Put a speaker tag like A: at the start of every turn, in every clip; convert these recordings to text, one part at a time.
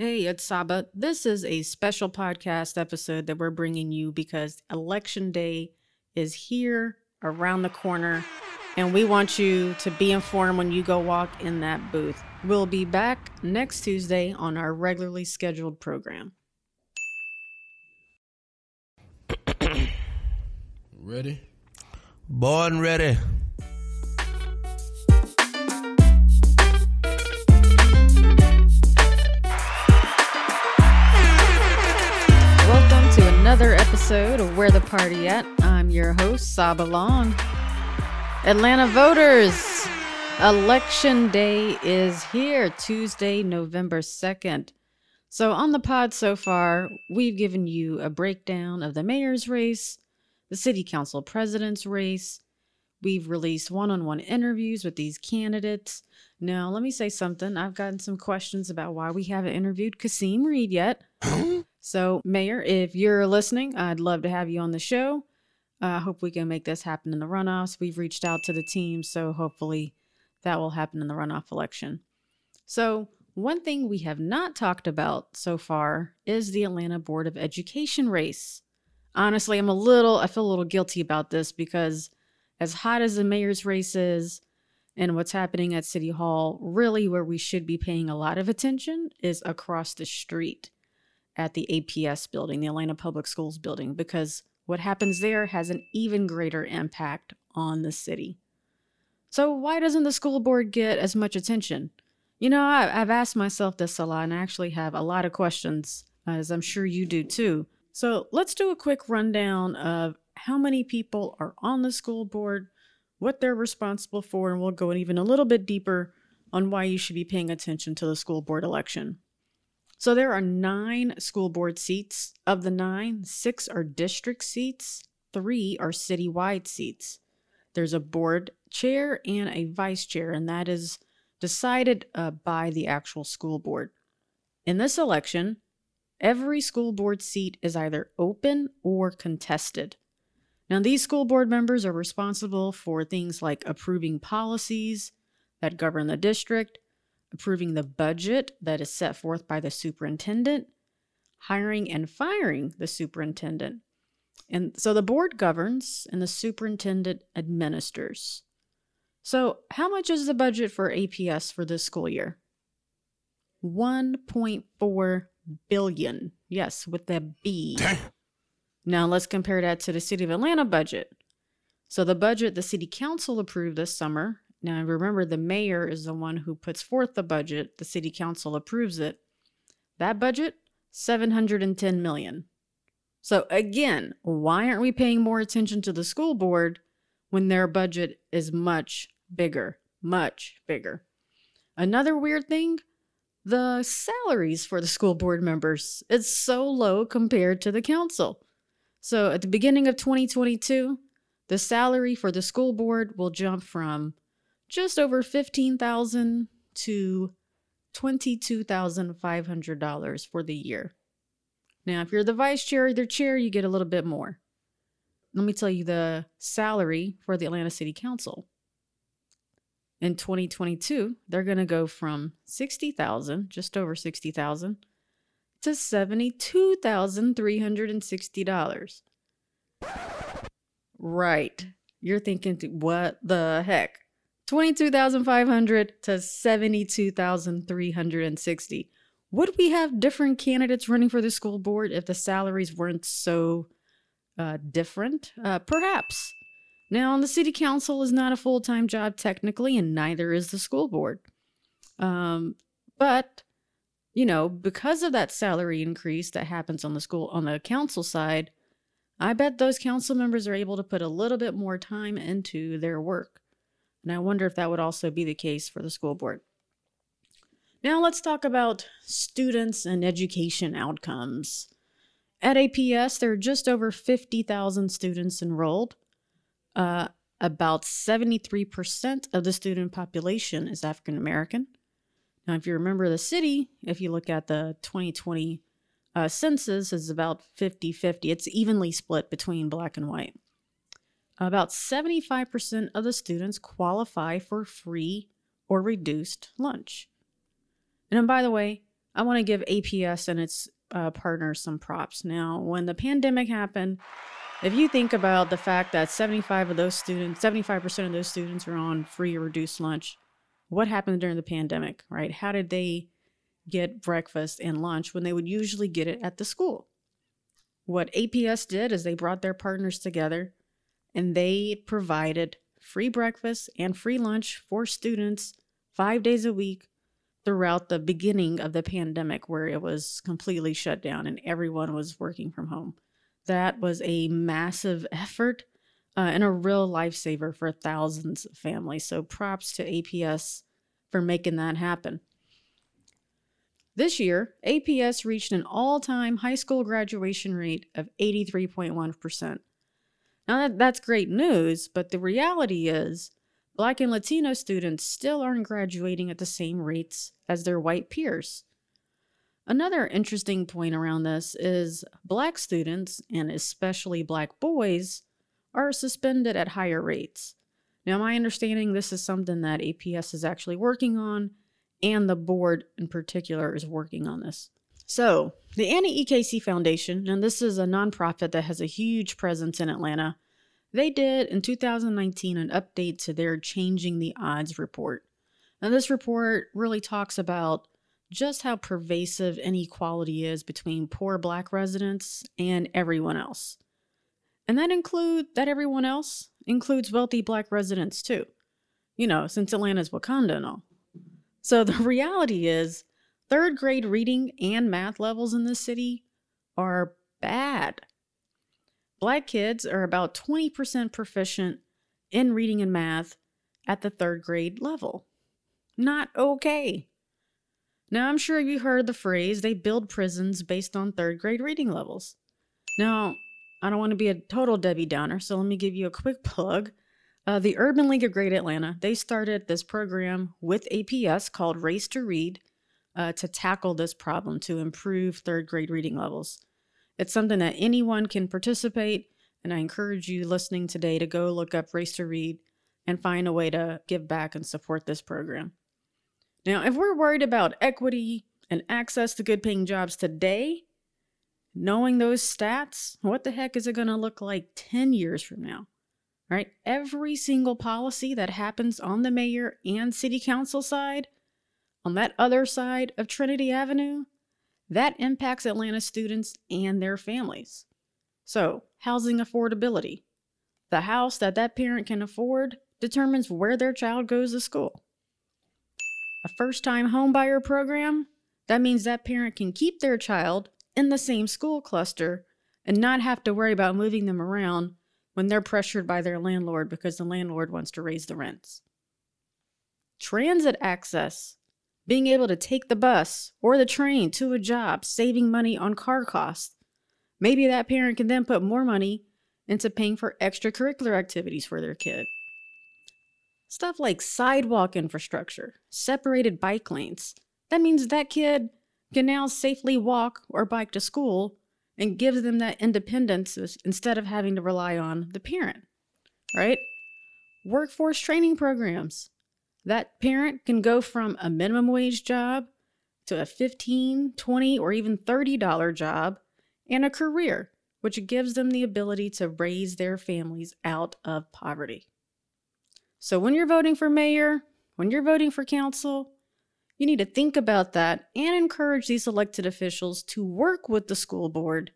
A: Hey, it's Saba. This is a special podcast episode that we're bringing you because Election Day is here around the corner, and we want you to be informed when you go walk in that booth. We'll be back next Tuesday on our regularly scheduled program.
B: Ready?
C: Born ready.
A: Episode of Where the Party At. I'm your host, Saba Long. Atlanta voters, Election Day is here, Tuesday, November 2nd. So, on the pod so far, we've given you a breakdown of the mayor's race, the city council president's race. We've released one on one interviews with these candidates. Now, let me say something. I've gotten some questions about why we haven't interviewed Kasim Reed yet. so, Mayor, if you're listening, I'd love to have you on the show. I uh, hope we can make this happen in the runoffs. We've reached out to the team, so hopefully that will happen in the runoff election. So, one thing we have not talked about so far is the Atlanta Board of Education race. Honestly, I'm a little, I feel a little guilty about this because as hot as the mayor's race is and what's happening at City Hall, really where we should be paying a lot of attention is across the street at the APS building, the Atlanta Public Schools building, because what happens there has an even greater impact on the city. So, why doesn't the school board get as much attention? You know, I, have asked myself this a lot and I actually have a lot of questions, as I'm sure you do too. So let's do a quick rundown of how many people are on the school board, what they're responsible for, and we'll go even a little bit deeper on why you should be paying attention to the school board election. So there are nine school board seats. Of the nine, six are district seats, three are citywide seats. There's a board chair and a vice chair, and that is decided uh, by the actual school board. In this election, every school board seat is either open or contested. Now, these school board members are responsible for things like approving policies that govern the district, approving the budget that is set forth by the superintendent, hiring and firing the superintendent. And so the board governs and the superintendent administers. So, how much is the budget for APS for this school year? 1.4 billion. Yes, with the B. Now, let's compare that to the City of Atlanta budget. So, the budget the City Council approved this summer. Now, remember, the mayor is the one who puts forth the budget, the City Council approves it. That budget, 710 million. So, again, why aren't we paying more attention to the school board when their budget is much bigger, much bigger. Another weird thing the salaries for the school board members. It's so low compared to the council. So at the beginning of 2022, the salary for the school board will jump from just over 15,000 to $22,500 for the year. Now, if you're the vice chair or the chair, you get a little bit more let me tell you the salary for the Atlanta City Council. In 2022, they're going to go from 60,000, just over 60,000, to $72,360. Right. You're thinking, what the heck? 22,500 to 72,360. Would we have different candidates running for the school board if the salaries weren't so uh, different? Uh, perhaps. Now, the city council is not a full time job technically, and neither is the school board. Um, but, you know, because of that salary increase that happens on the school, on the council side, I bet those council members are able to put a little bit more time into their work. And I wonder if that would also be the case for the school board. Now, let's talk about students and education outcomes. At APS, there are just over 50,000 students enrolled. Uh, about 73% of the student population is African American. Now, if you remember the city, if you look at the 2020 uh, census, it's about 50 50. It's evenly split between black and white. About 75% of the students qualify for free or reduced lunch. And by the way, I want to give APS and its uh, partners some props. Now, when the pandemic happened, if you think about the fact that 75 of those students, 75% of those students are on free or reduced lunch, what happened during the pandemic, right? How did they get breakfast and lunch when they would usually get it at the school? What APS did is they brought their partners together and they provided free breakfast and free lunch for students five days a week throughout the beginning of the pandemic, where it was completely shut down and everyone was working from home. That was a massive effort uh, and a real lifesaver for thousands of families. So props to APS for making that happen. This year, APS reached an all time high school graduation rate of 83.1%. Now, that, that's great news, but the reality is, Black and Latino students still aren't graduating at the same rates as their white peers. Another interesting point around this is Black students, and especially Black boys, are suspended at higher rates. Now, my understanding this is something that APS is actually working on, and the board in particular is working on this. So, the Annie EKC Foundation, and this is a nonprofit that has a huge presence in Atlanta, they did in 2019 an update to their Changing the Odds report. Now, this report really talks about just how pervasive inequality is between poor black residents and everyone else. And that include that everyone else includes wealthy black residents too. You know, since Atlanta's Wakanda and all. So the reality is third grade reading and math levels in this city are bad. Black kids are about 20% proficient in reading and math at the third grade level. Not okay. Now, I'm sure you heard the phrase they build prisons based on third grade reading levels. Now, I don't want to be a total Debbie Downer, so let me give you a quick plug. Uh, the Urban League of Great Atlanta, they started this program with APS called Race to Read uh, to tackle this problem to improve third grade reading levels. It's something that anyone can participate, and I encourage you listening today to go look up Race to Read and find a way to give back and support this program. Now, if we're worried about equity and access to good paying jobs today, knowing those stats, what the heck is it going to look like 10 years from now? Right? Every single policy that happens on the mayor and city council side, on that other side of Trinity Avenue, that impacts Atlanta students and their families. So, housing affordability. The house that that parent can afford determines where their child goes to school. A first time homebuyer program, that means that parent can keep their child in the same school cluster and not have to worry about moving them around when they're pressured by their landlord because the landlord wants to raise the rents. Transit access, being able to take the bus or the train to a job, saving money on car costs. Maybe that parent can then put more money into paying for extracurricular activities for their kid. Stuff like sidewalk infrastructure, separated bike lanes. That means that kid can now safely walk or bike to school and gives them that independence instead of having to rely on the parent, right? Workforce training programs. That parent can go from a minimum wage job to a 15, 20, or even $30 job and a career, which gives them the ability to raise their families out of poverty. So when you're voting for mayor, when you're voting for council, you need to think about that and encourage these elected officials to work with the school board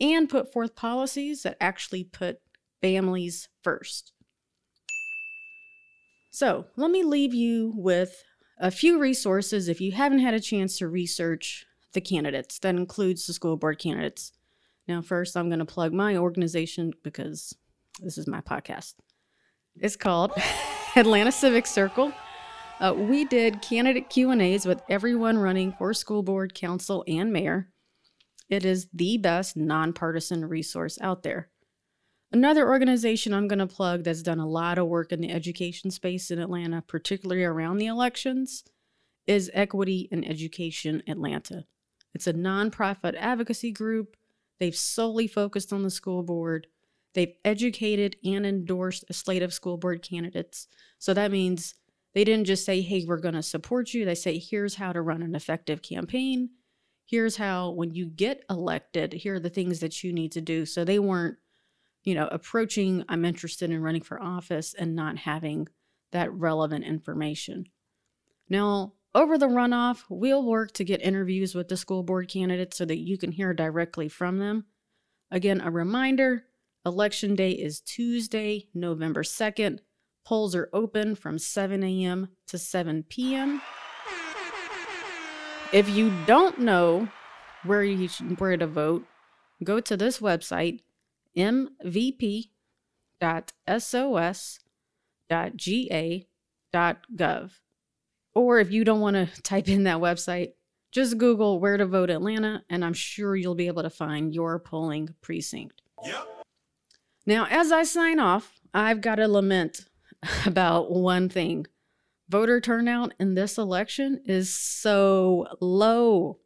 A: and put forth policies that actually put families first. So, let me leave you with a few resources if you haven't had a chance to research the candidates. That includes the school board candidates. Now, first, I'm going to plug my organization because this is my podcast. It's called Atlanta Civic Circle. Uh, we did candidate Q&As with everyone running for school board, council, and mayor. It is the best nonpartisan resource out there. Another organization I'm going to plug that's done a lot of work in the education space in Atlanta, particularly around the elections, is Equity in Education Atlanta. It's a nonprofit advocacy group. They've solely focused on the school board. They've educated and endorsed a slate of school board candidates. So that means They didn't just say, hey, we're going to support you. They say, here's how to run an effective campaign. Here's how, when you get elected, here are the things that you need to do. So they weren't, you know, approaching, I'm interested in running for office and not having that relevant information. Now, over the runoff, we'll work to get interviews with the school board candidates so that you can hear directly from them. Again, a reminder election day is Tuesday, November 2nd. Polls are open from 7 a.m. to 7 p.m. If you don't know where you where to vote, go to this website mvp.sos.ga.gov. Or if you don't want to type in that website, just Google where to vote Atlanta, and I'm sure you'll be able to find your polling precinct. Yep. Now, as I sign off, I've got to lament about one thing voter turnout in this election is so low.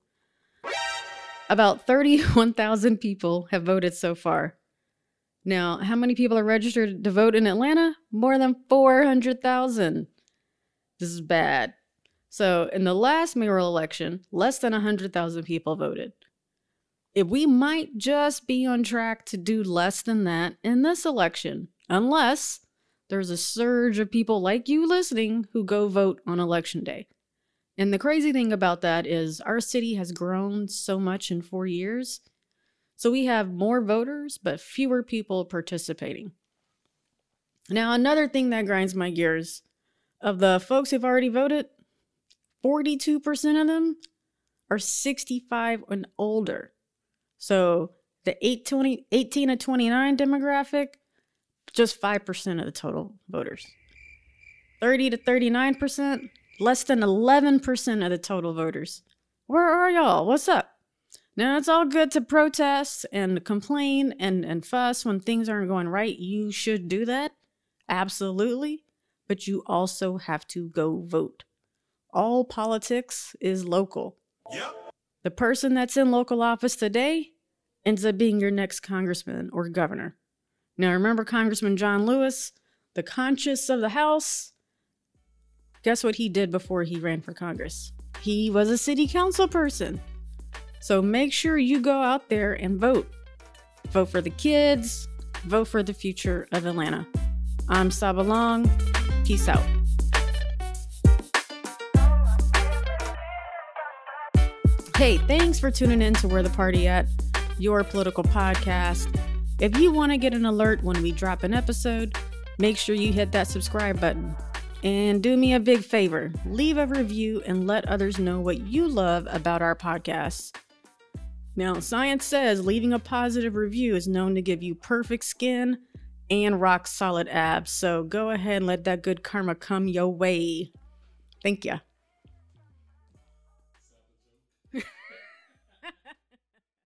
A: About 31,000 people have voted so far. Now, how many people are registered to vote in Atlanta? More than 400,000. This is bad. So, in the last mayoral election, less than 100,000 people voted. If we might just be on track to do less than that in this election, unless there's a surge of people like you listening who go vote on election day. And the crazy thing about that is our city has grown so much in four years. So we have more voters, but fewer people participating. Now, another thing that grinds my gears of the folks who've already voted, 42% of them are 65 and older. So the 18 to 29 demographic just 5% of the total voters. 30 to 39%, less than 11% of the total voters. Where are y'all? What's up? Now, it's all good to protest and complain and, and fuss when things aren't going right. You should do that. Absolutely. But you also have to go vote. All politics is local. Yep. The person that's in local office today ends up being your next congressman or governor. Now, remember Congressman John Lewis, the conscience of the House? Guess what he did before he ran for Congress? He was a city council person. So make sure you go out there and vote. Vote for the kids, vote for the future of Atlanta. I'm Saba Long. Peace out. Hey, thanks for tuning in to Where the Party At, your political podcast. If you want to get an alert when we drop an episode, make sure you hit that subscribe button. And do me a big favor leave a review and let others know what you love about our podcast. Now, science says leaving a positive review is known to give you perfect skin and rock solid abs. So go ahead and let that good karma come your way. Thank you.